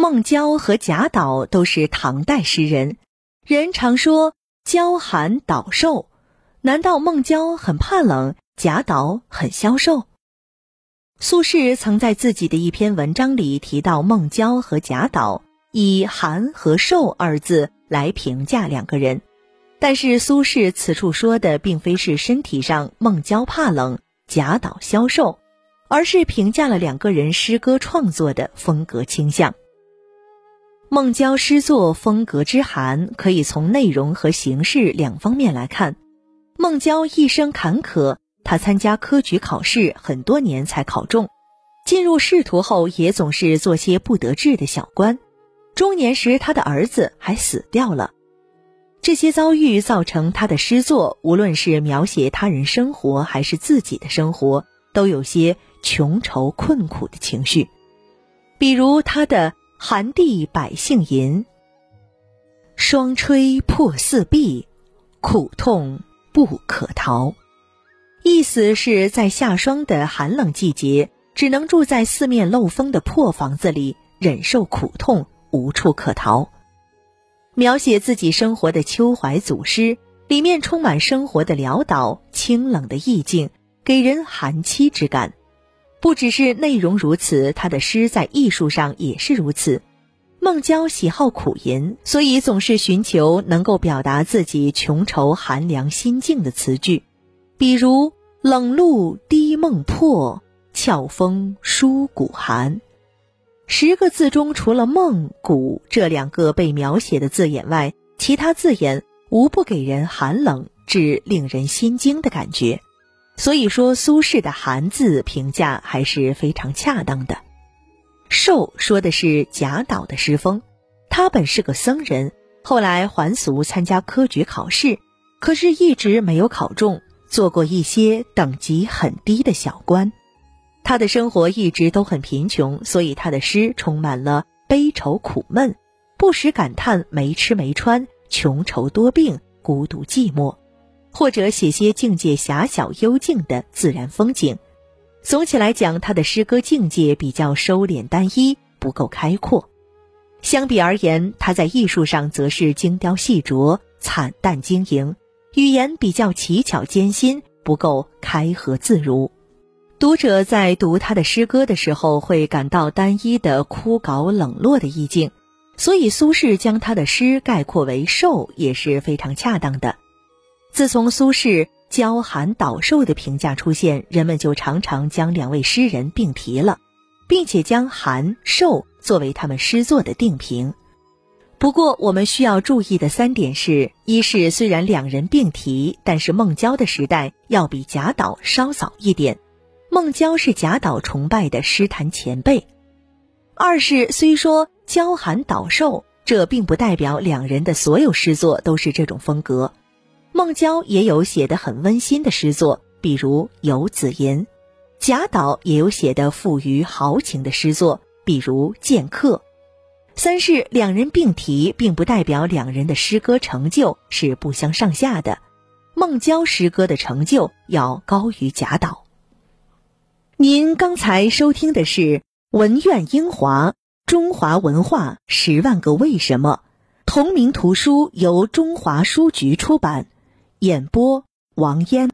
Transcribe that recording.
孟郊和贾岛都是唐代诗人，人常说郊寒岛瘦，难道孟郊很怕冷，贾岛很消瘦？苏轼曾在自己的一篇文章里提到孟郊和贾岛，以寒和瘦二字来评价两个人。但是苏轼此处说的并非是身体上孟郊怕冷，贾岛消瘦，而是评价了两个人诗歌创作的风格倾向。孟郊诗作风格之寒，可以从内容和形式两方面来看。孟郊一生坎坷。他参加科举考试很多年才考中，进入仕途后也总是做些不得志的小官。中年时，他的儿子还死掉了。这些遭遇造成他的诗作，无论是描写他人生活还是自己的生活，都有些穷愁困苦的情绪。比如他的《寒地百姓吟》：“霜吹破四壁，苦痛不可逃。”意思是在下霜的寒冷季节，只能住在四面漏风的破房子里，忍受苦痛，无处可逃。描写自己生活的秋怀祖诗，里面充满生活的潦倒、清冷的意境，给人寒凄之感。不只是内容如此，他的诗在艺术上也是如此。孟郊喜好苦吟，所以总是寻求能够表达自己穷愁寒凉心境的词句。比如“冷露滴梦破，峭风疏骨寒”，十个字中除了“梦”“骨”这两个被描写的字眼外，其他字眼无不给人寒冷至令人心惊的感觉。所以说，苏轼的“寒”字评价还是非常恰当的。瘦说的是贾岛的诗风，他本是个僧人，后来还俗参加科举考试，可是一直没有考中。做过一些等级很低的小官，他的生活一直都很贫穷，所以他的诗充满了悲愁苦闷，不时感叹没吃没穿、穷愁多病、孤独寂寞，或者写些境界狭小幽静的自然风景。总体来讲，他的诗歌境界比较收敛单一，不够开阔。相比而言，他在艺术上则是精雕细琢、惨淡经营。语言比较奇巧艰辛，不够开合自如。读者在读他的诗歌的时候，会感到单一的枯槁冷落的意境。所以，苏轼将他的诗概括为“瘦”也是非常恰当的。自从苏轼“娇寒岛瘦”的评价出现，人们就常常将两位诗人并提了，并且将“寒”“瘦”作为他们诗作的定评。不过，我们需要注意的三点是：一是虽然两人并提，但是孟郊的时代要比贾岛稍早一点，孟郊是贾岛崇拜的诗坛前辈；二是虽说娇寒岛瘦，这并不代表两人的所有诗作都是这种风格，孟郊也有写得很温馨的诗作，比如《游子吟》；贾岛也有写的富于豪情的诗作，比如《剑客》。三是两人并提，并不代表两人的诗歌成就是不相上下的。孟郊诗歌的成就要高于贾岛。您刚才收听的是《文苑英华中华文化十万个为什么》，同名图书由中华书局出版，演播王嫣。